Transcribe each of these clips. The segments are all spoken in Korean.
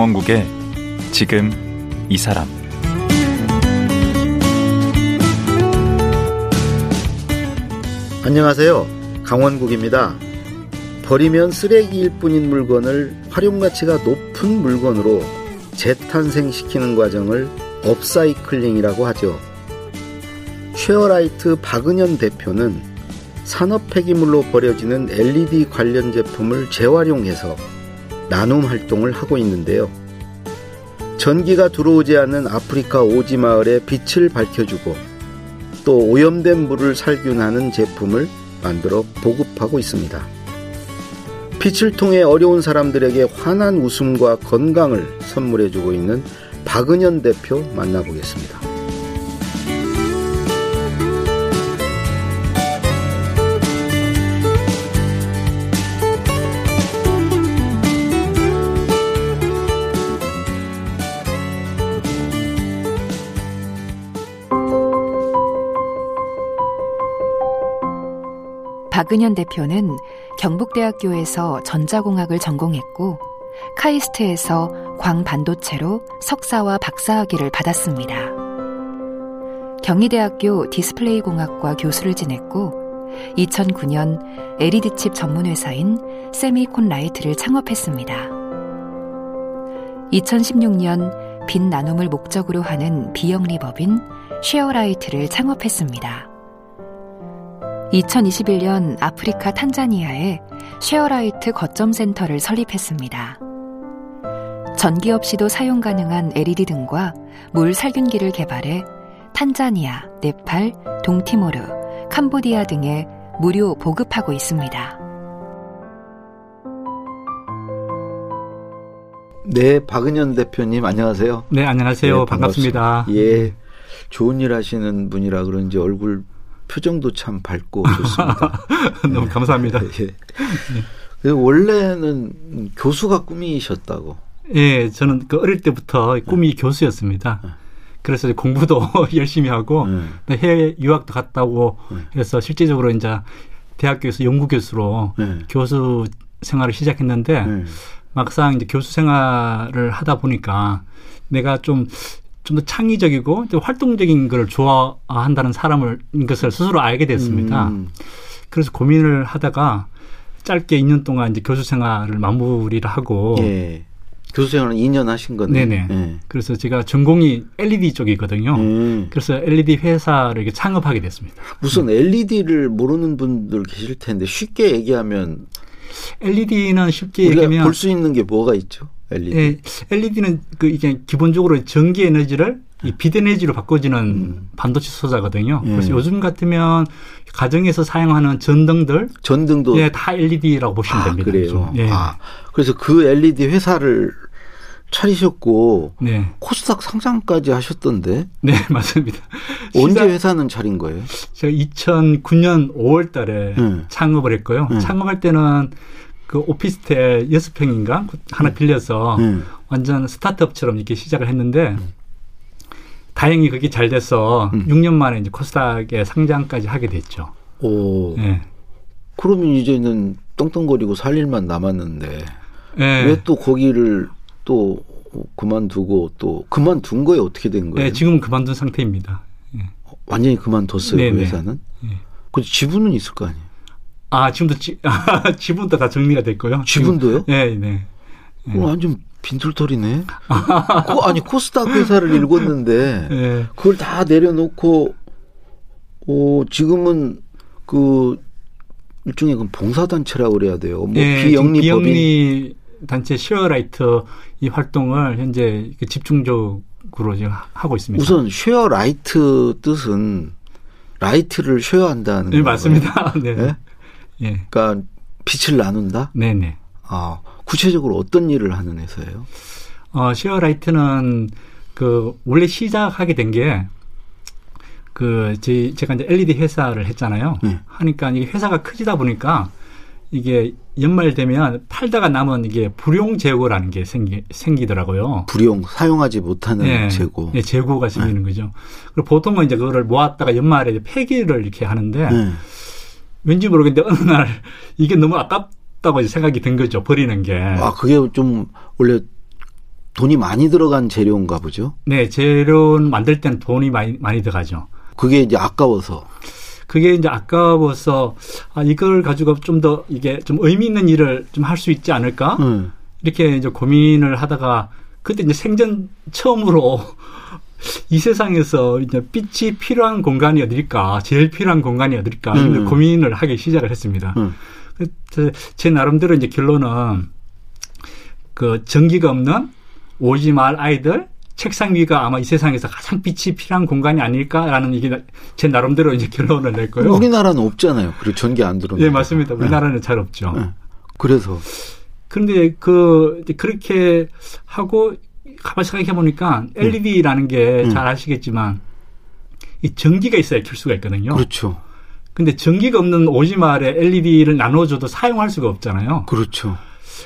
강원국의 지금 이 사람 안녕하세요. 강원국입니다. 버리면 쓰레기일 뿐인 물건을 활용 가치가 높은 물건으로 재탄생시키는 과정을 업사이클링이라고 하죠. 쉐어라이트 박은현 대표는 산업 폐기물로 버려지는 LED 관련 제품을 재활용해서 나눔 활동을 하고 있는데요. 전기가 들어오지 않는 아프리카 오지 마을에 빛을 밝혀주고 또 오염된 물을 살균하는 제품을 만들어 보급하고 있습니다. 빛을 통해 어려운 사람들에게 환한 웃음과 건강을 선물해주고 있는 박은현 대표 만나보겠습니다. 박은현 대표는 경북대학교에서 전자공학을 전공했고 카이스트에서 광반도체로 석사와 박사학위를 받았습니다. 경희대학교 디스플레이 공학과 교수를 지냈고 2009년 LED 칩 전문 회사인 세미콘라이트를 창업했습니다. 2016년 빛 나눔을 목적으로 하는 비영리 법인 쉐어라이트를 창업했습니다. 2021년 아프리카 탄자니아에 쉐어라이트 거점 센터를 설립했습니다. 전기 없이도 사용 가능한 LED 등과 물 살균기를 개발해 탄자니아, 네팔, 동티모르, 캄보디아 등에 무료 보급하고 있습니다. 네, 박은현 대표님 안녕하세요. 네, 안녕하세요. 네, 반갑습니다. 반갑습니다. 예. 좋은 일 하시는 분이라 그런지 얼굴 표정도 참 밝고 좋습니다. 너무 네. 감사합니다. 예. 네. 원래는 교수가 꿈이셨다고. 예, 저는 그 어릴 때부터 꿈이 네. 교수였습니다. 네. 그래서 공부도 열심히 하고 네. 해외 유학도 갔다 오고 해서 실제적으로 이제 대학교에서 연구 교수로 교수 생활을 시작했는데 막상 이제 교수 생활을 하다 보니까 내가 좀 좀 더 창의적이고 또 활동적인 걸 좋아한다는 사람을 것을 스스로 알게 됐습니다. 음. 그래서 고민을 하다가 짧게 2년 동안 이제 교수 생활을 마무리를 하고 예. 교수 생활은 2년 하신 건데. 네네. 예. 그래서 제가 전공이 LED 쪽이거든요. 음. 그래서 LED 회사를 이렇게 창업하게 됐습니다. 무슨 LED를 모르는 분들 계실 텐데 쉽게 얘기하면 LED는 쉽게 얘기하면 볼 수 있는 게 뭐가 있죠? LED. 예, LED는 그 이게 기본적으로 전기 에너지를 이 비대내지로 바꿔주는 음. 반도체 소자거든요. 예. 그래서 요즘 같으면 가정에서 사용하는 전등들, 전등도 예, 다 LED라고 보시면 아, 됩니다. 그래요. 예. 아, 그래서 그 LED 회사를 차리셨고 네. 코스닥 상장까지 하셨던데. 네, 맞습니다. 언제 회사는 차린 거예요? 제가 2009년 5월 달에 네. 창업을 했고요. 네. 창업할 때는 그 오피스텔 여섯 평인가 하나 네. 빌려서 네. 완전 스타트업처럼 이렇게 시작을 했는데 다행히 그게 잘 돼서 음. 6년 만에 이제 코스닥에 상장까지 하게 됐죠. 오. 네. 그러면 이제는 떵떵거리고 살 일만 남았는데 네. 왜또 거기를 또 그만두고 또 그만둔 거에 어떻게 된 거예요? 네, 지금은 그만둔 상태입니다. 네. 완전히 그만뒀어요, 네, 그 회사는? 네. 그 지분은 있을 거 아니에요? 아, 지금도 지, 아, 지분도 다 정리가 됐고요. 지분도요? 네, 네. 네. 어, 완전 빈털털이네. 코, 아니 코스닥 회사를 읽었는데 네. 그걸 다 내려놓고 어, 지금은 그 일종의 그 봉사단체라고 그래야 돼요. 뭐 네, 비영리 비영리 단체 쉐어라이트 이 활동을 현재 그 집중적으로 지금 하고 있습니다. 우선 쉐어라이트 뜻은 light를 share한다는 네, 맞습니다. 네. 네? 예. 그러니까 빛을 나눈다? 네네. 아, 구체적으로 어떤 일을 하는 회사예요? 어, 쉐어라이트는 그 원래 시작하게 된 게 그 제, 제가 이제 LED 회사를 했잖아요. 네. 하니까 이게 회사가 커지다 보니까 이게 연말 되면 팔다가 남은 이게 불용 재고라는 게 생기, 생기더라고요. 불용 사용하지 못하는 네, 재고. 네, 재고가 생기는 네. 거죠. 그리고 보통은 이제 그거를 모았다가 연말에 폐기를 이렇게 하는데 네. 왠지 모르겠는데 어느 날 이게 너무 아깝다고 생각이 든 거죠. 버리는 게. 아, 그게 좀 원래 돈이 많이 들어간 재료인가 보죠. 네, 재료는 만들 때는 돈이 많이 많이 들어가죠. 그게 이제 아까워서. 그게 이제 아까워서 아 이걸 가지고 좀 더 이게 좀 의미 있는 일을 좀 할 수 있지 않을까? 음. 이렇게 이제 고민을 하다가 그때 이제 생전 처음으로 이 세상에서 이제 빛이 필요한 공간이 어딜까? 제일 필요한 공간이 어딜까? 음. 고민을 하기 시작을 했습니다. 음. 제 나름대로 이제 결론은 그 전기가 없는 오지 말 아이들 책상 위가 아마 이 세상에서 가장 빛이 필요한 공간이 아닐까라는 이게 제 나름대로 이제 결론을 냈고요. 우리나라는 없잖아요. 그리고 전기 안 들어오는. 네, 맞습니다. 우리나라는 네. 잘 없죠. 네. 그래서 그런데 그 그렇게 하고 가만 생각해 보니까 LED라는 게잘 음. 아시겠지만 이 전기가 있어야 켤 수가 있거든요. 그렇죠. 근데 전기가 없는 오지말에 LED를 나눠줘도 사용할 수가 없잖아요. 그렇죠.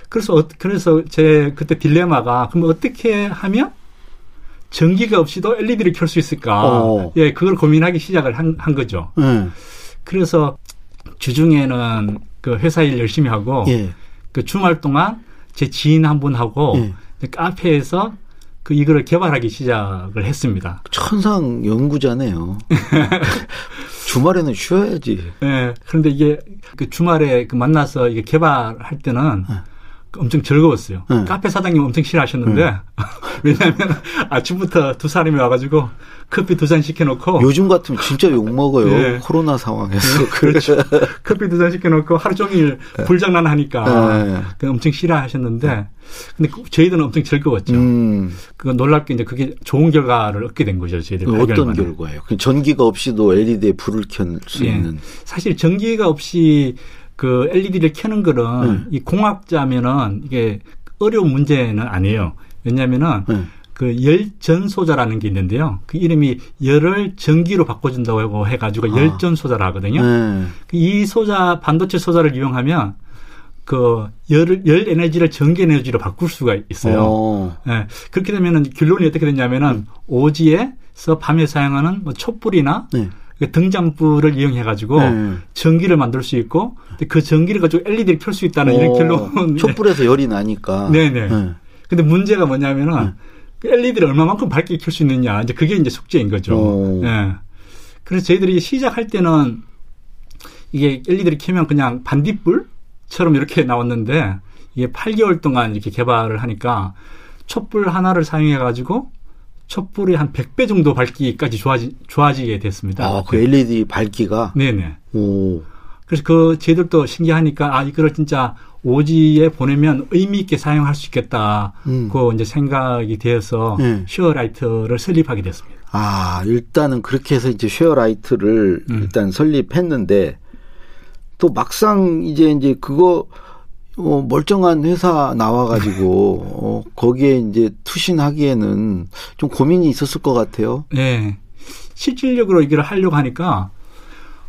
그래서 어, 그래서 제 그때 딜레마가 그럼 어떻게 하면 전기가 없이도 LED를 켤 수 있을까? 어. 예, 그걸 고민하기 시작을 한, 한 거죠. 음. 그래서 주중에는 그 회사 일 열심히 하고 예. 그 주말 동안 제 지인 한 분하고 예. 카페에서 그 이거를 개발하기 시작을 했습니다. 천상 연구자네요. 주말에는 쉬어야지. 네. 그런데 이게 그 주말에 그 만나서 이게 개발할 때는 네. 엄청 즐거웠어요. 네. 카페 사장님 엄청 싫어하셨는데 네. 왜냐하면 아침부터 두 사람이 와가지고 커피 두 잔 시켜놓고 요즘 같으면 진짜 욕 먹어요. 네. 코로나 상황에서 네, 그렇죠. 커피 두 잔 시켜놓고 하루 종일 네. 불장난 하니까 네. 그 엄청 싫어하셨는데 근데 그 저희들은 엄청 즐거웠죠. 음. 그 놀랍게 이제 그게 좋은 결과를 얻게 된 거죠. 저희들 어떤 결과예요? 그 전기가 없이도 LED에 불을 켤 수 있는 사실 전기가 없이 그 LED를 켜는 거는 네. 이 공학자면은 이게 어려운 문제는 아니에요. 왜냐면은 네. 그 열전소자라는 게 있는데요. 그 이름이 열을 전기로 바꿔준다고 해가지고 아. 열전소자라 하거든요. 네. 그이 소자 반도체 소자를 이용하면 그 열을 열 에너지를 전기 에너지로 바꿀 수가 있어요. 예. 네. 그렇게 되면은 결론이 어떻게 되냐면은 음. 오지에서 밤에 사용하는 뭐 촛불이나 네. 그 등장불을 이용해 가지고 네. 전기를 만들 수 있고 그 전기를 가지고 LED를 켤 수 있다는 오, 이런 결론. 촛불에서 열이 나니까. 네네. 네. 근데 문제가 뭐냐면은 네. 그 LED를 얼마만큼 밝게 켤 수 있느냐 이제 그게 이제 숙제인 거죠. 예. 네. 그래서 저희들이 시작할 때는 이게 LED를 켜면 그냥 반딧불처럼 이렇게 나왔는데 이게 8개월 동안 이렇게 개발을 하니까 촛불 하나를 사용해 가지고 촛불이 한 100배 정도 밝기까지 좋아지, 좋아지게 됐습니다. 아, 그 LED 밝기가? 네네. 오. 그래서 그 쟤들도 신기하니까 아, 이거를 진짜 오지에 보내면 의미 있게 사용할 수 있겠다. 음. 그 이제 생각이 되어서 네. 쉐어라이트를 설립하게 됐습니다. 아, 일단은 그렇게 해서 이제 쉐어라이트를 음. 일단 설립했는데 또 막상 이제 이제 그거 어, 멀쩡한 회사 나와가지고 어, 거기에 이제 투신하기에는 좀 고민이 있었을 것 같아요. 네, 실질적으로 이걸 하려고 하니까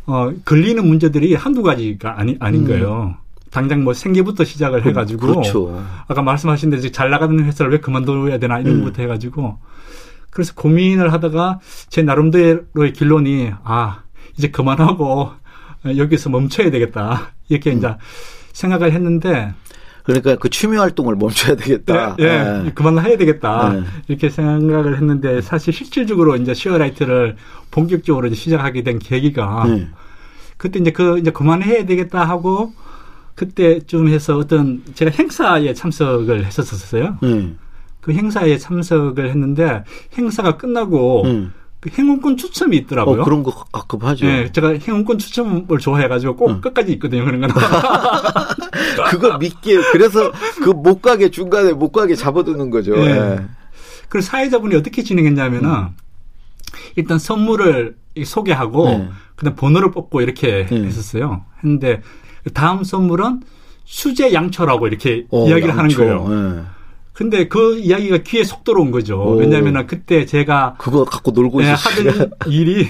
어, 걸리는 문제들이 한두 가지가 아니 아닌 음. 거예요. 당장 뭐 생계부터 시작을 그, 해가지고 그렇죠. 아까 말씀하신 대로 잘 나가는 회사를 왜 그만둬야 되나 이런 음. 것부터 해가지고 그래서 고민을 하다가 제 나름대로의 결론이 아 이제 그만하고 여기서 멈춰야 되겠다 이렇게 음. 이제 생각을 했는데 그러니까 그 취미 활동을 멈춰야 되겠다. 예, 예. 네. 그만 해야 되겠다. 네. 이렇게 생각을 했는데 사실 실질적으로 이제 시어라이트를 본격적으로 이제 시작하게 된 계기가 네. 그때 이제 그 이제 그만해야 되겠다 하고 그때쯤 해서 어떤 제가 행사에 참석을 했었었어요. 네. 그 행사에 참석을 했는데 행사가 끝나고 네. 그 행운권 추첨이 있더라고요. 어, 그런 거 가끔 하죠. 네, 제가 행운권 추첨을 좋아해가지고 꼭 응. 끝까지 있거든요. 그런 거는. 그거 믿기에 그래서 그 못 가게 중간에 못 가게 잡아두는 거죠. 네. 네. 그리고 사회자분이 어떻게 진행했냐면은 음. 일단 선물을 소개하고 네. 그다음 번호를 뽑고 이렇게 네. 했었어요. 했는데 다음 선물은 수제 양초라고 이렇게 어, 이야기를 양초. 하는 거예요. 네. 근데 그 이야기가 귀에 속 들어온 거죠. 오. 왜냐하면 그때 제가 그거 갖고 놀고 네, 하던 일이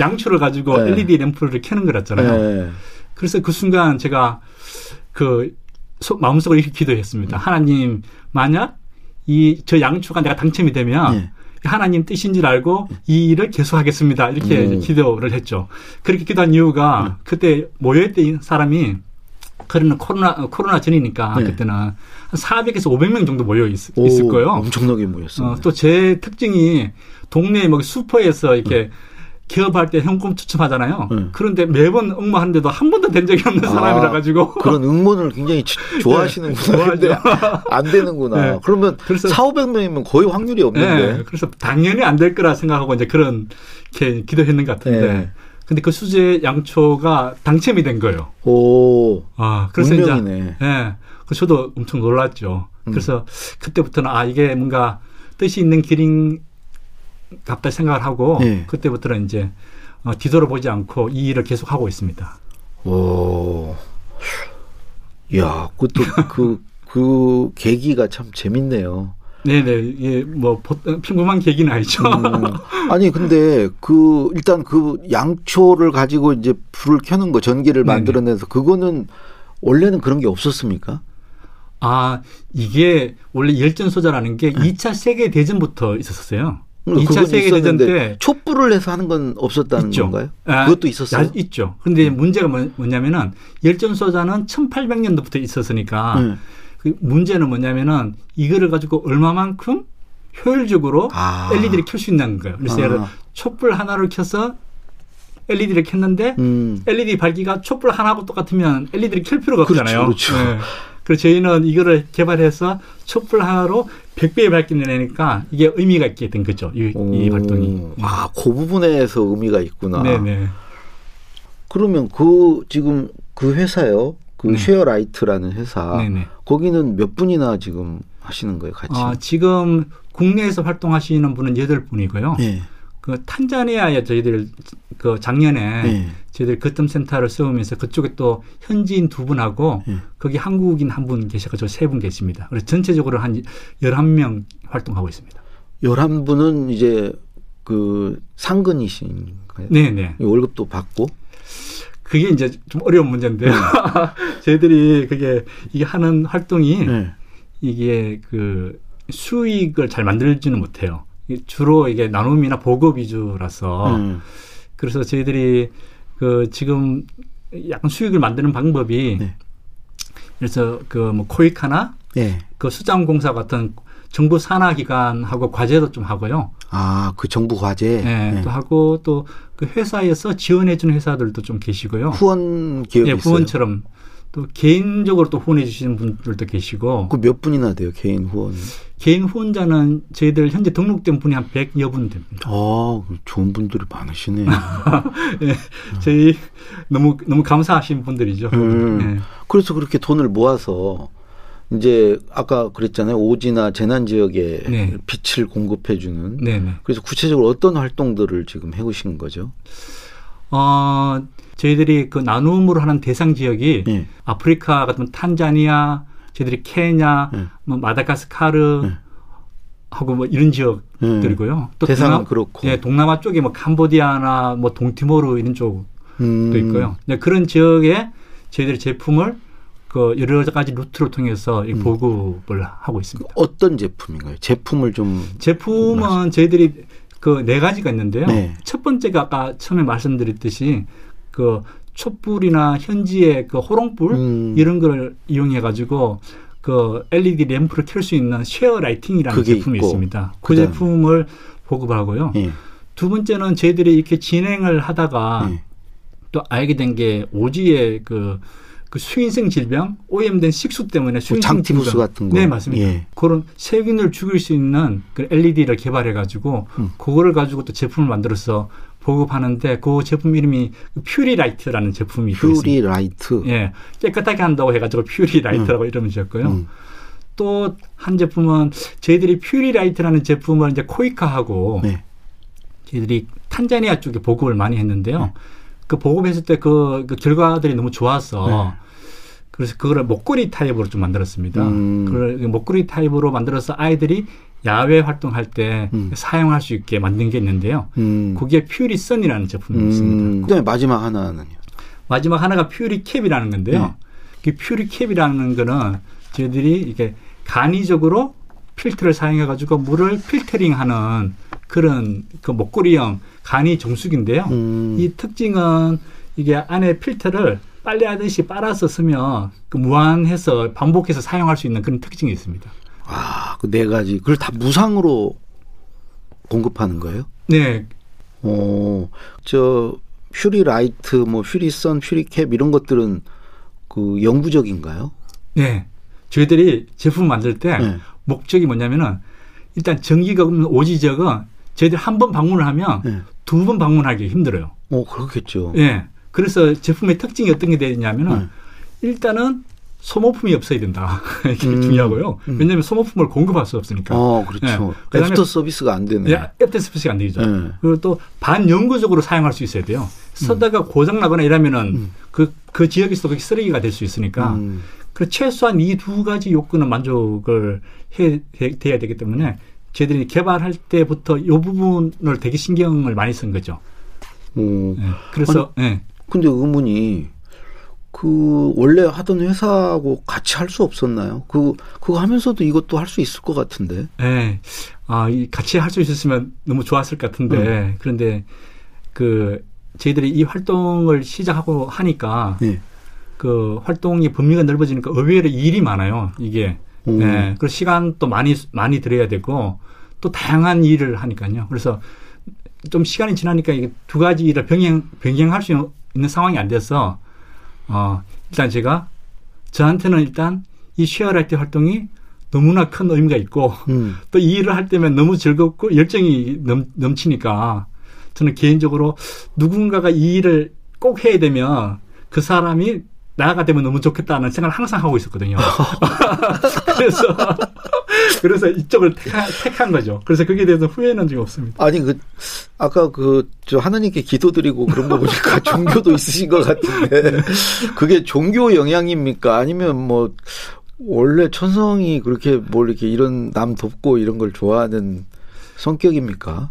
양초를 가지고 네. LED 램프를 켜는 거였잖아요. 네. 그래서 그 순간 제가 그 마음속으로 이렇게 기도했습니다. 음. 하나님 만약 이 저 양초가 내가 당첨이 되면 네. 하나님 뜻인 줄 알고 이 일을 계속하겠습니다. 이렇게 음. 기도를 했죠. 그렇게 기도한 이유가 음. 그때 모여있던 사람이 그러는 코로나 코로나 전이니까 네. 그때는 한 400에서 500명 정도 모여 있, 오, 있을 거예요. 엄청나게 모였어요. 어, 또제 특징이 동네 뭐 슈퍼에서 이렇게 음. 기업할 때 현금 추첨하잖아요. 네. 그런데 매번 응모하는데도 한 번도 된 적이 없는 아, 사람이라 가지고 그런 응모를 굉장히 좋아하시는구나. 네, 안 되는구나. 네. 그러면 그래서 4, 500명이면 거의 확률이 없는데. 네. 그래서 당연히 안 될 거라 생각하고 이제 그런 게 기도했는 것 같은데. 네. 근데 그 수제 양초가 당첨이 된 거예요. 오. 아, 그래서 운명이네. 이제 예. 그 저도 엄청 놀랐죠. 음. 그래서 그때부터는 아 이게 뭔가 뜻이 있는 길인 같다 생각을 하고 네. 그때부터는 이제 어, 뒤돌아 보지 않고 이 일을 계속 하고 있습니다. 오, 야, 그것도 그, 그 계기가 참 재밌네요. 네네, 예, 뭐, 평범한 계기는 아니죠. 음, 아니, 근데 그, 일단 그 양초를 가지고 이제 불을 켜는 거, 전기를 만들어내서 그거는 원래는 그런 게 없었습니까? 아, 이게 원래 열전 소자라는 게 네. 2차 세계 대전부터 있었어요. 2차 세계 대전 때 촛불을 해서 하는 건 없었다는 있죠. 건가요? 아, 그것도 있었어요. 야, 있죠. 근데 음. 문제가 뭐, 뭐냐면은 열전 소자는 1800년도부터 있었으니까 음. 그 문제는 뭐냐면은 이거를 가지고 얼마만큼 효율적으로 아. LED를 켤 수 있는 거예요. 그래서 아. 예를 촛불 하나를 켜서 LED를 켰는데 음. LED 밝기가 촛불 하나하고 똑같으면 LED를 켤 필요가 그렇죠, 없잖아요. 그렇죠. 네. 그래서 저희는 이거를 개발해서 촛불 하나로 100배의 밝기를 내니까 이게 의미가 있게 된 거죠. 이, 이 활동이. 아, 그 부분에서 의미가 있구나. 네네. 그러면 그 지금 그 회사요. 그 네. 쉐어라이트라는 회사. 네네. 거기는 몇 분이나 지금 하시는 거예요, 같이? 아, 지금 국내에서 활동하시는 분은 여덟 분이고요. 네. 그 탄자니아에 저희들 그 작년에 네. 저희들 거점 센터를 세우면서 그쪽에 또 현지인 두 분하고 네. 거기 한국인 한 분 계셔가지고 세 분 계십니다. 그래서 전체적으로 한 열한 명 활동하고 있습니다. 열한 분은 이제 그 상근이신가요? 네네. 월급도 받고? 그게 이제 좀 어려운 문제인데요. 네. 저희들이 그게 이게 하는 활동이 네. 이게 그 수익을 잘 만들지는 못해요. 주로 이게 나눔이나 보급 위주라서 음. 그래서 저희들이 그 지금 약간 수익을 만드는 방법이 네. 그래서 그 뭐 코이카나 네. 그 수장공사 같은 정부 산하 기관하고 과제도 좀 하고요. 아, 그 정부 과제. 네, 네. 또 하고 또 그 회사에서 지원해 주는 회사들도 좀 계시고요. 후원 기업이 네, 후원처럼 또 개인적으로 또 후원해 주시는 분들도 계시고. 그 몇 분이나 돼요, 개인 후원? 개인 후원자는 저희들 현재 등록된 분이 한 100여 분 됩니다. 아, 좋은 분들이 많으시네요. 네, 저희 너무, 너무 감사하신 분들이죠. 음, 네. 그래서 그렇게 돈을 모아서 이제 아까 그랬잖아요. 오지나 재난 지역에 네. 빛을 공급해 주는. 네, 네. 그래서 구체적으로 어떤 활동들을 지금 해 오신 거죠? 어, 저희들이 그 나눔으로 하는 대상 지역이 네. 아프리카 같은 탄자니아, 저희들이 케냐, 네. 뭐 마다가스카르 네. 하고 뭐 이런 지역들이고요. 또 대상은 동남, 그렇고. 예, 동남아 쪽에 뭐 캄보디아나 뭐 동티모르 이런 쪽도 음. 있고요. 그런 지역에 저희들이 제품을 그 여러 가지 루트를 통해서 음. 보급을 하고 있습니다. 어떤 제품인가요? 제품을 좀 제품은 저희들이 그 네 가지가 있는데요. 네. 첫 번째가 아까 처음에 말씀드렸듯이 그 촛불이나 현지의 그 호롱불 음. 이런 걸 이용해 가지고 그 LED 램프를 켤 수 있는 Share Lighting이라는 제품이 있고. 있습니다. 그 그다음. 제품을 보급하고요. 예. 두 번째는 저희들이 이렇게 진행을 하다가 예. 또 알게 된 게 오지의 그, 그 수인성 질병, 오염된 식수 때문에 뭐 수인성 장티부스 같은 거. 네, 맞습니다. 예. 그런 세균을 죽일 수 있는 그 LED를 개발해 가지고 음. 그거를 가지고 또 제품을 만들어서 보급하는데 그 제품 이름이 퓨리라이트라는 제품이 퓨리라이트. 예, 깨끗하게 한다고 해 가지고 퓨리라이트라고 음. 이름을 지었고요. 음. 또한 제품은 저희들이 Purilight라는 제품을 이제 코이카하고 네. 저희들이 탄자니아 쪽에 보급을 많이 했는데요. 네. 그 보급했을 때그 그 결과들이 너무 좋아서 네. 그래서 그거를 목걸이 타입으로 좀 만들었습니다. 음. 그걸 목걸이 타입으로 만들어서 아이들이 야외 활동할 때 음. 사용할 수 있게 만든 게 있는데요. 음. 그게 Purisun이라는 제품이 음. 있습니다. 그다음에 마지막 하나는요. 마지막 하나가 Puri Cap이라는 건데요. 네. 그 퓨리 캡이라는 거는 저희들이 이게 간이적으로 필터를 사용해 가지고 물을 필터링하는 그런 그 목걸이형 간이 정수기인데요. 음. 이 특징은 이게 안에 필터를 빨래하듯이 빨아서 쓰면 그 무한해서 반복해서 사용할 수 있는 그런 특징이 있습니다. 아, 그 네 가지. 그걸 다 무상으로 공급하는 거예요? 네. 어, 저 Puri Light, 뭐 Puri Sun, Puri Cap 이런 것들은 그 영구적인가요? 네. 저희들이 제품 만들 때 네. 목적이 뭐냐면은 일단 전기가 없는 오지 지역은 저희들 한번 방문을 하면 네. 두번 방문하기 힘들어요. 어, 그렇겠죠. 예. 네. 그래서 제품의 특징이 어떤 게 되냐면은 네. 일단은 소모품이 없어야 된다. 이게 음, 중요하고요. 음. 왜냐하면 소모품을 공급할 수 없으니까. 어, 그렇죠. 네. 애프터 서비스가 안 되네. 네, 애프터 서비스가 안 되죠. 네. 그리고 또 반영구적으로 사용할 수 있어야 돼요. 쓰다가 음. 고장 나거나 이러면은 그그 음. 그 지역에서 그게 쓰레기가 될 수 있으니까. 음. 그 최소한 이 두 가지 요구는 만족을 해 돼야 되기 때문에 저희들이 개발할 때부터 이 부분을 되게 신경을 많이 쓴 거죠. 음. 네. 그래서 아니, 네. 근데 의문이 그 원래 하던 회사하고 같이 할 수 없었나요? 그 그거 하면서도 이것도 할 수 있을 것 같은데. 네. 아, 이 같이 할 수 있었으면 너무 좋았을 것 같은데 음. 그런데 그 저희들이 이 활동을 시작하고 하니까 네. 그 활동이 범위가 넓어지니까 의외로 일이 많아요. 이게. 음. 네. 그리고 시간도 많이 많이 들여야 되고 또 다양한 일을 하니까요. 그래서 좀 시간이 지나니까 이게 두 가지 일을 병행 병행할 수 있는 상황이 안 돼서 어, 일단 제가 저한테는 일단 이 Sharelight 활동이 너무나 큰 의미가 있고 음. 또이 일을 할 때면 너무 즐겁고 열정이 넘, 넘치니까 저는 개인적으로 누군가가 이 일을 꼭 해야 되면 그 사람이 나가 되면 너무 좋겠다는 생각을 항상 하고 있었거든요. 그래서 그래서 이쪽을 택한, 택한, 거죠. 그래서 거기에 대해서 후회는 좀 없습니다. 아니 그 아까 그 저 하나님께 기도드리고 그런 거 보니까 종교도 있으신 것 같은데 그게 종교 영향입니까? 아니면 뭐 원래 천성이 그렇게 뭘 이렇게 이런 남 돕고 이런 걸 좋아하는 성격입니까?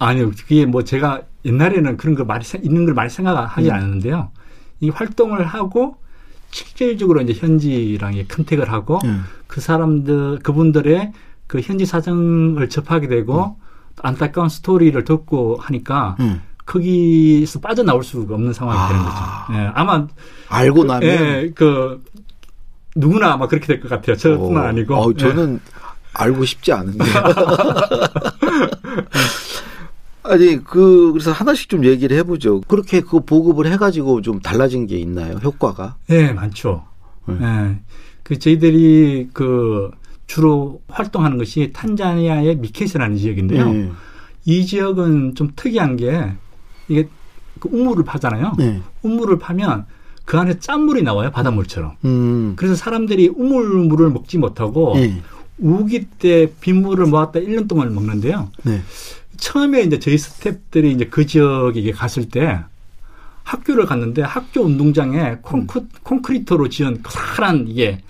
아니요, 그게 뭐 제가 옛날에는 그런 걸 많이 있는 걸 많이 생각하지 음. 않았는데요. 이 활동을 하고 실질적으로 이제 현지랑 컨택을 하고 음. 그 사람들 그분들의 그 현지 사정을 접하게 되고 음. 안타까운 스토리를 듣고 하니까 음. 거기서 빠져나올 수가 없는 상황이 아. 되는 거죠. 예, 아마 알고 나면 예, 그 누구나 아마 그렇게 될 것 같아요. 저뿐만 어. 아니고. 어, 저는 예. 알고 싶지 않은데. 아니 그 그래서 하나씩 좀 얘기를 해보죠. 그렇게 그 보급을 해가지고 좀 달라진 게 있나요? 효과가? 네, 많죠. 네. 네. 그 저희들이 그 주로 활동하는 것이 탄자니아의 미케스라는 지역인데요. 네. 이 지역은 좀 특이한 게 이게 그 우물을 파잖아요. 네. 우물을 파면 그 안에 짠물이 나와요 바닷물처럼. 음. 그래서 사람들이 우물물을 먹지 못하고 네. 우기 때 빗물을 모았다 1년 동안 먹는데요. 네. 처음에 이제 저희 스탭들이 이제 그 지역에 갔을 때 학교를 갔는데 학교 운동장에 콘크, 음. 콘크리트로 지은 커다란 이게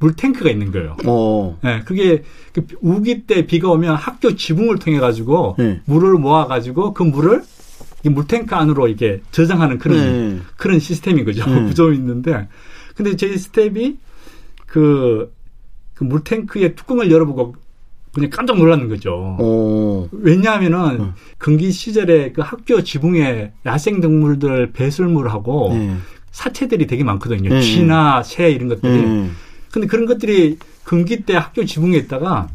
물탱크가 있는 거예요. 어. 네, 그게 그 우기 때 비가 오면 학교 지붕을 통해 가지고 네. 물을 모아 가지고 그 물을 이 물탱크 안으로 이게 저장하는 그런 네. 그런 시스템인 거죠. 네. 구조 있는데 근데 저희 스텝이 그, 그 물탱크의 뚜껑을 열어보고 그냥 깜짝 놀랐는 거죠. 오. 왜냐하면은 어. 금기 시절에 그 학교 지붕에 야생 동물들 배설물하고 네. 사체들이 되게 많거든요. 네. 쥐나 새 이런 것들이. 네. 근데 그런 것들이 금기 때 학교 지붕에 있다가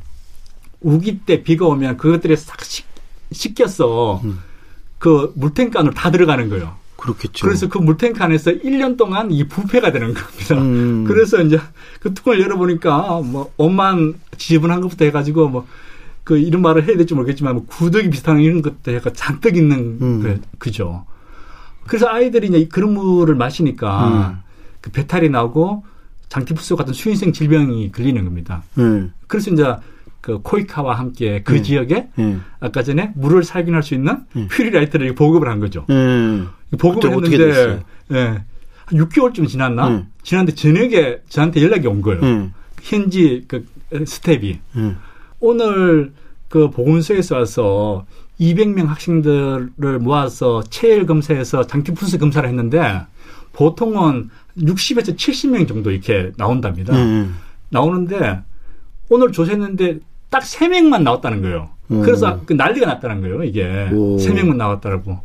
우기 때 비가 오면 그것들이 싹 식, 씻겼어. 음. 그 물탱크 안으로 다 들어가는 거예요. 그렇겠죠. 그래서 그 물탱크 안에서 1년 동안 이 부패가 되는 겁니다. 음. 그래서 이제 그 뚜껑을 열어보니까 뭐 옷만 지저분한 것부터 해가지고 뭐 그 이런 말을 해야 될지 모르겠지만 뭐 구더기 비슷한 이런 것도 해가 잔뜩 있는 음. 그, 그죠. 그래서 아이들이 이제 그런 물을 마시니까 음. 그 배탈이 나고 장티푸스 같은 수인성 질병이 걸리는 겁니다. 음. 그래서 이제 그 코이카와 함께 그 음. 지역에 음. 아까 전에 물을 살균할 수 있는 음. 퓨리라이트를 보급을 한 거죠. 음. 보급을 했는데 예. 한 6개월쯤 지났나? 음. 지났는데 저녁에 저한테 연락이 온 거예요. 음. 현지 그 스텝이 오늘 그 보건소에서 와서 200명 학생들을 모아서 체열 검사해서 장티푸스 검사를 했는데 보통은 60에서 70명 정도 이렇게 나온답니다. 나오는데 오늘 조사했는데 딱 3명만 나왔다는 거예요. 음. 그래서 그 난리가 났다는 거예요, 이게. 오. 3명만 나왔다라고.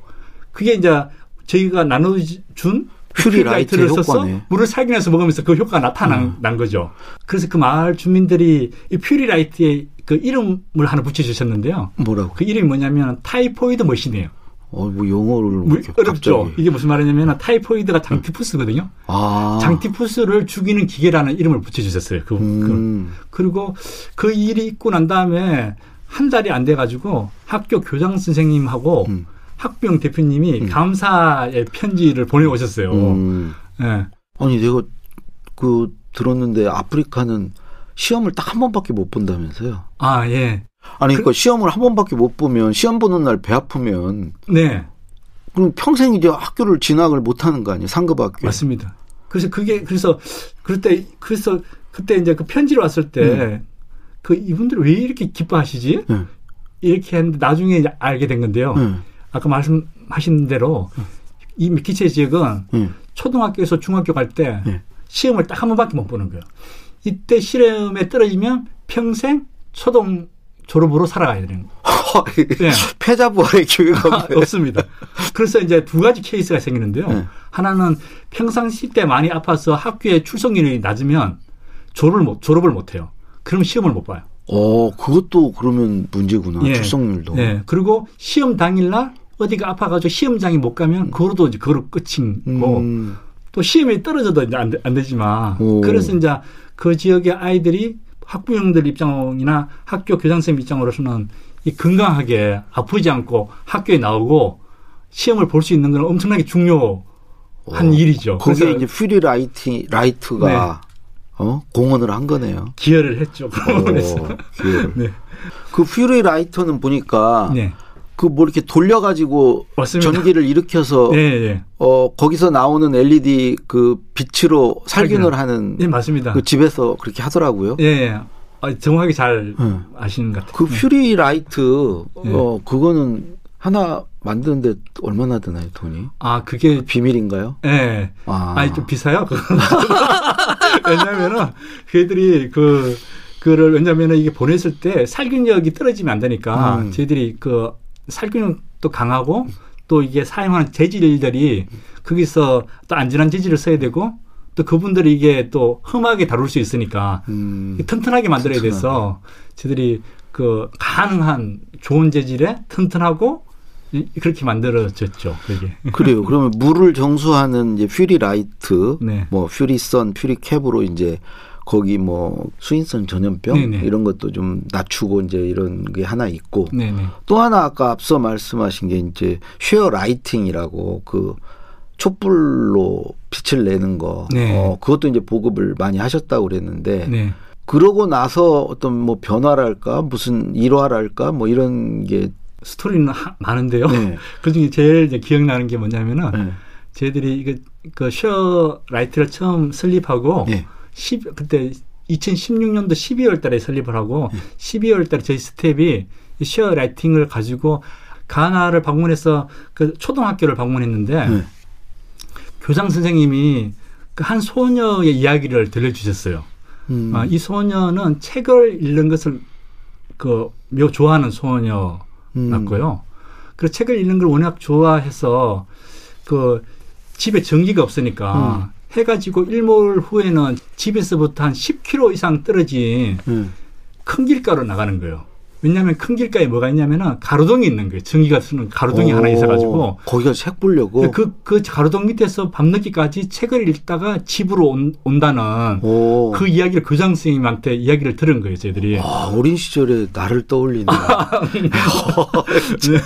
그게 이제 저희가 나눠준 Puri Light를 써서 물을 살균해서 먹으면서 그 효과가 나타난 음. 거죠. 그래서 그 마을 주민들이 이 Puri Light의 그 이름을 하나 붙여주셨는데요. 뭐라고? 그 이름이 뭐냐면 typhoid machine이에요. 어, 뭐 영어를 뭐, 어렵죠. 이게 무슨 말이냐면 typhoid가 장티푸스거든요. 아. 장티푸스를 죽이는 기계라는 이름을 붙여주셨어요. 그, 음. 그, 리고 그 일이 있고 난 다음에 한 달이 안 돼가지고 학교 교장 선생님하고 음. 학부형 대표님이 음. 감사의 편지를 보내오셨어요. 음. 네. 아니 내가 그 들었는데 아프리카는 시험을 딱 한 번밖에 못 본다면서요? 아 예. 아니 그러니까 그, 시험을 한 번밖에 못 보면 시험 보는 날 배 아프면 네. 그럼 평생 이제 학교를 진학을 못 하는 거 아니에요? 상급 학교. 맞습니다. 그래서 그게 그래서 그럴 때 그래서 그때 이제 그 편지를 왔을 때그 음. 이분들이 왜 이렇게 기뻐하시지? 음. 이렇게 했는데 나중에 알게 된 건데요. 음. 아까 말씀하신 대로 이 미키체 지역은 초등학교에서 중학교 갈때 시험을 딱 한 번밖에 못 보는 거예요. 이때 실험에 떨어지면 평생 초등 졸업으로 살아가야 되는 거예요. 네. 패자부활의 교육은 아, 없습니다. 그래서 이제 두 가지 케이스가 생기는데요. 네. 하나는 평상시 때 많이 아파서 학교에 출석률이 낮으면 졸업을 못, 졸업을 못 해요. 그럼 시험을 못 봐요. 어, 그것도 그러면 문제구나. 예. 출석률도. 예. 그리고 시험 당일날 어디가 아파가지고 시험장에 못 가면 그거도 이제 그거로 끝인 거고 음. 또 시험이 떨어져도 이제 안, 되, 안 되지만 오. 그래서 이제 그 지역의 아이들이 학부형들 입장이나 학교 교장선생 입장으로서는 이 건강하게 아프지 않고 학교에 나오고 시험을 볼 수 있는 건 엄청나게 중요한 오. 일이죠. 그게 이제 Puri Light Light가 네. 어? 공헌을 한 거네요. 기여를 했죠. 오, 기여를. 네. 그 Puri Light는 보니까 네. 그 뭐 이렇게 돌려가지고 맞습니다. 전기를 일으켜서 네, 네. 어 거기서 나오는 LED 그 빛으로 살균을 하는 네 맞습니다. 그 집에서 그렇게 하더라고요. 예, 예. 아, 정확하게 잘 네. 아시는 것 같아요. 그 Puri Light 네. 어 그거는 하나 만드는데 얼마나 드나요 돈이? 아 그게 비밀인가요? 예. 네. 아. 아니 좀 비싸요. 왜냐하면은 걔들이 그 그를 왜냐면은 이게 보냈을 때 살균력이 떨어지면 안 되니까 음. 저희들이 그 살균력도 강하고 또 이게 사용하는 재질들이 거기서 또 안전한 재질을 써야 되고 또 그분들이 이게 또 험하게 다룰 수 있으니까 음, 튼튼하게 만들어야 튼튼하게. 돼서 저희들이 그 가능한 좋은 재질에 튼튼하고 그렇게 만들어졌죠. 그게. 그래요. 그러면 물을 정수하는 이제 Puri Light, 네. 뭐 Puri Sun, Puri Cap으로 이제 거기 뭐 수인성 전염병 네네. 이런 것도 좀 낮추고 이제 이런 게 하나 있고 네네. 또 하나 아까 앞서 말씀하신 게 이제 Share Lighting이라고 그 촛불로 빛을 내는 거 네. 어, 그것도 이제 보급을 많이 하셨다고 그랬는데 네. 그러고 나서 어떤 뭐 변화랄까 무슨 일화랄까 뭐 이런 게 스토리는 하, 많은데요. 네. 그중에 제일 이제 기억나는 게 뭐냐면은 네. 저희들이 이거 그 Share Light를 처음 설립하고 네. 10, 그때 2016년도 12월 달에 설립을 하고 네. 12월 달에 저희 스텝이 Share Lighting을 가지고 가나를 방문해서 그 초등학교를 방문했는데 네. 교장 선생님이 그 한 소녀의 이야기를 들려주셨어요. 음. 아, 이 소녀는 책을 읽는 것을 그 묘 좋아하는 소녀였고요. 음. 그래서 책을 읽는 걸 워낙 좋아해서 그 집에 전기가 없으니까 음. 해가 지고 일몰 후에는 집에서부터 한 10km 이상 떨어진 음. 큰 길가로 나가는 거예요. 왜냐하면 큰 길가에 뭐가 있냐면은 가로등이 있는 거예요. 전기가 쓰는 가로등이 오, 하나 있어가지고 거기가 책 보려고 그, 그 가로등 밑에서 밤늦게까지 책을 읽다가 집으로 온, 온다는 오. 그 이야기를 교장 선생님한테 이야기를 들은 거예요. 저희들이. 아, 어린 시절에 나를 떠올리네. 네.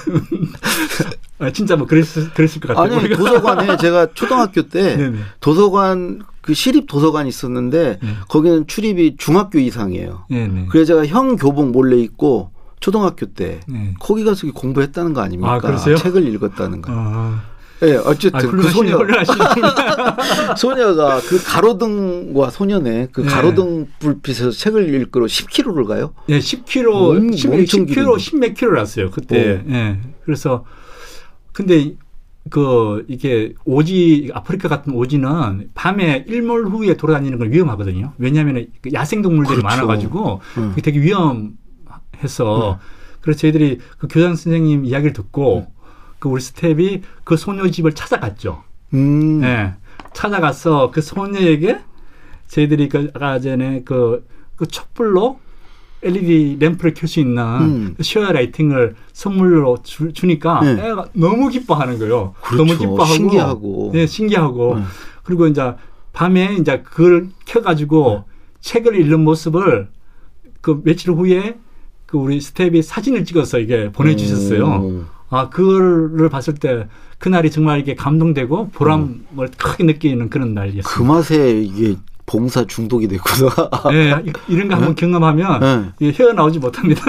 아, 진짜 뭐 그랬을, 그랬을 것 같아요. 아니 도서관에 제가 초등학교 때 네네. 도서관 그 시립 도서관 있었는데 네. 거기는 출입이 중학교 이상이에요. 네네. 그래서 제가 형 교복 몰래 입고 초등학교 때 네. 거기 가서 공부했다는 거 아닙니까? 아, 책을 읽었다는 거. 아. 예, 네, 어쨌든 아, 그 소녀 소녀가 그 가로등과 소년의 그 네. 가로등 불빛에서 책을 읽으러 10km를 가요? 네, 10km, 음, 10, 10km, 10몇 킬로를 왔어요 그때. 예. 네. 그래서 근데 그 이게 오지 아프리카 같은 오지는 밤에 일몰 후에 돌아다니는 건 위험하거든요. 왜냐하면 그 야생 동물들이 그렇죠. 많아가지고 음. 되게 위험해서 음. 그래서 저희들이 그 교장 선생님 이야기를 듣고 음. 그 우리 스텝이 그 소녀 집을 찾아갔죠. 음. 네. 찾아가서 그 소녀에게 저희들이 그 아까 전에 그, 그 촛불로 LED 램프를 켤 수 있는 음. 그 Share Lighting을 선물로 주, 니까 네. 애가 너무 기뻐하는 거예요. 그렇죠. 너무 기뻐하고 신기하고 네, 신기하고 네. 그리고 이제 밤에 이제 그걸 켜가지고 네. 책을 읽는 모습을 그 며칠 후에 그 우리 스텝이 사진을 찍어서 이게 보내주셨어요. 음. 아, 그거를 봤을 때 그날이 정말 이게 감동되고 보람을 음. 크게 느끼는 그런 날이었어요. 그 맛에 이게 봉사 중독이 됐구나. 네, 이런 거 한번 네? 경험하면 네. 헤어나오지 못합니다.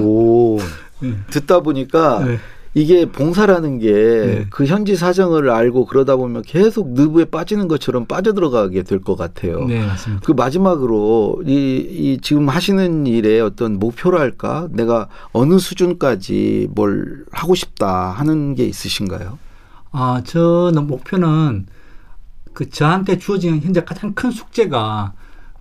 오. 네. 듣다 보니까 네. 이게 봉사라는 게그 네. 현지 사정을 알고 그러다 보면 계속 느브에 빠지는 것처럼 빠져들어가게 될 것 같아요. 네, 맞습니다. 그 마지막으로 이, 이 지금 하시는 일에 어떤 목표랄까 내가 어느 수준까지 뭘 하고 싶다 하는 게 있으신가요? 아, 저는 목표는 그 저한테 주어진 현재 가장 큰 숙제가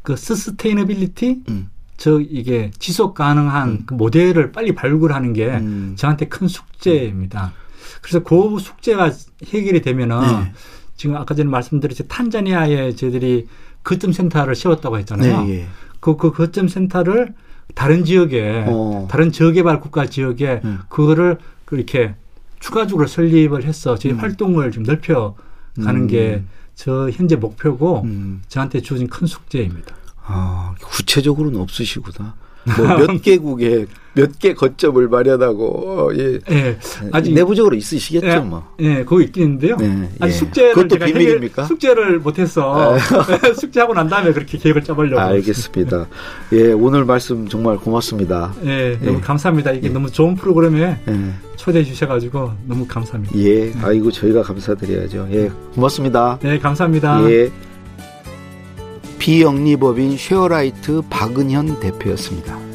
그 sustainability 음. 저 이게 지속 가능한 음. 그 모델을 빨리 발굴하는 게 음. 저한테 큰 숙제입니다. 그래서 그 숙제가 해결이 되면은 네. 지금 아까 전에 말씀드렸듯이 탄자니아에 저희들이 거점 센터를 세웠다고 했잖아요. 네, 예. 그, 그 거점 센터를 다른 지역에 어. 다른 저개발 국가 지역에 음. 그거를 그렇게 추가적으로 설립을 해서 저희 음. 활동을 좀 넓혀 가는 게 저 현재 목표고 음. 저한테 주어진 큰 숙제입니다. 아, 구체적으로는 없으시구나. 뭐몇 개국에 몇 개 거점을 마련하고 어, 예. 예. 아직 내부적으로 있으시겠죠, 예, 뭐. 예, 거기 있겠는데요. 네, 아직 예. 숙제를 그것도 비밀입니까? 숙제를 못 해서 네. 숙제하고 난 다음에 그렇게 계획을 짜 보려고. 알겠습니다. 예, 오늘 말씀 정말 고맙습니다. 예, 너무 예. 감사합니다. 이게 예. 너무 좋은 프로그램에 예. 초대해 주셔 가지고 너무 감사합니다. 예, 아이고 저희가 감사드려야죠. 예, 고맙습니다. 네, 감사합니다. 예. 비영리법인 Sharelight 박은현 대표였습니다.